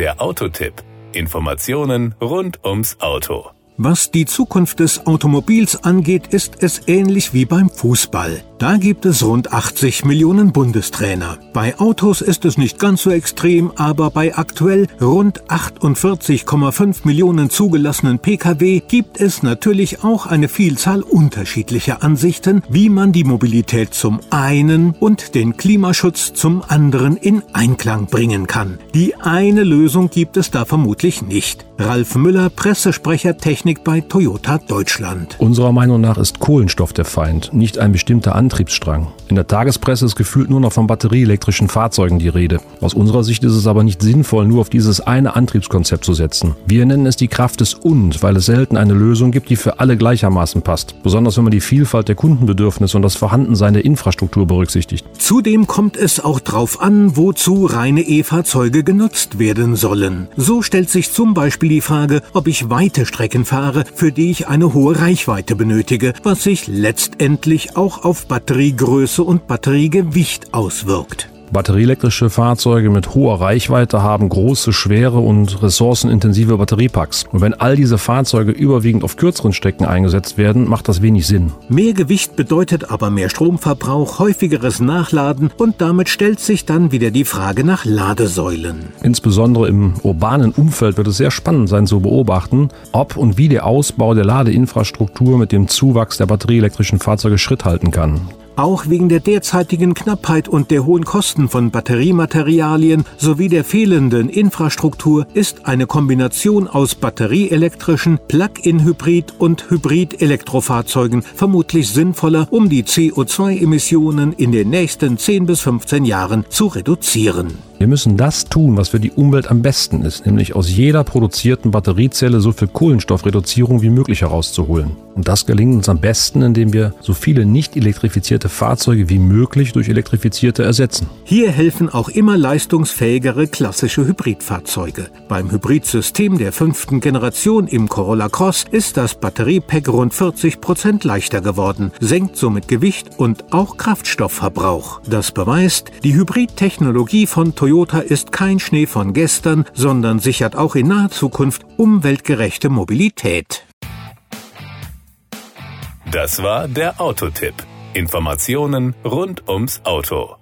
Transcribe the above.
Der Autotipp. Informationen rund ums Auto. Was die Zukunft des Automobils angeht, ist es ähnlich wie beim Fußball. Da gibt es rund 80 Millionen Bundestrainer. Bei Autos ist es nicht ganz so extrem, aber bei aktuell rund 48,5 Millionen zugelassenen Pkw gibt es natürlich auch eine Vielzahl unterschiedlicher Ansichten, wie man die Mobilität zum einen und den Klimaschutz zum anderen in Einklang bringen kann. Die eine Lösung gibt es da vermutlich nicht. Ralf Müller, Pressesprecher Technik bei Toyota Deutschland. Unserer Meinung nach ist Kohlenstoff der Feind, nicht ein bestimmter Antriebsstrang. In der Tagespresse ist gefühlt nur noch von batterieelektrischen Fahrzeugen die Rede. Aus unserer Sicht ist es aber nicht sinnvoll, nur auf dieses eine Antriebskonzept zu setzen. Wir nennen es die Kraft des Und, weil es selten eine Lösung gibt, die für alle gleichermaßen passt. Besonders wenn man die Vielfalt der Kundenbedürfnisse und das Vorhandensein der Infrastruktur berücksichtigt. Zudem kommt es auch darauf an, wozu reine E-Fahrzeuge genutzt werden sollen. So stellt sich zum Beispiel die Frage, ob ich weite Strecken fahre, für die ich eine hohe Reichweite benötige, was sich letztendlich auch auf Batteriegröße und Batteriegewicht auswirkt. Batterieelektrische Fahrzeuge mit hoher Reichweite haben große, schwere und ressourcenintensive Batteriepacks. Und wenn all diese Fahrzeuge überwiegend auf kürzeren Strecken eingesetzt werden, macht das wenig Sinn. Mehr Gewicht bedeutet aber mehr Stromverbrauch, häufigeres Nachladen und damit stellt sich dann wieder die Frage nach Ladesäulen. Insbesondere im urbanen Umfeld wird es sehr spannend sein zu beobachten, ob und wie der Ausbau der Ladeinfrastruktur mit dem Zuwachs der batterieelektrischen Fahrzeuge Schritt halten kann. Auch wegen der derzeitigen Knappheit und der hohen Kosten von Batteriematerialien sowie der fehlenden Infrastruktur ist eine Kombination aus batterieelektrischen, Plug-in-Hybrid und Hybrid-Elektrofahrzeugen vermutlich sinnvoller, um die CO2-Emissionen in den nächsten 10 bis 15 Jahren zu reduzieren. Wir müssen das tun, was für die Umwelt am besten ist, nämlich aus jeder produzierten Batteriezelle so viel Kohlenstoffreduzierung wie möglich herauszuholen. Und das gelingt uns am besten, indem wir so viele nicht elektrifizierte Fahrzeuge wie möglich durch elektrifizierte ersetzen. Hier helfen auch immer leistungsfähigere klassische Hybridfahrzeuge. Beim Hybridsystem der fünften Generation im Corolla Cross ist das Batteriepack rund 40 Prozent leichter geworden, senkt somit Gewicht und auch Kraftstoffverbrauch. Das beweist, die Hybridtechnologie von Toyota Toyota ist kein Schnee von gestern, sondern sichert auch in naher Zukunft umweltgerechte Mobilität. Das war der Autotipp. Informationen rund ums Auto.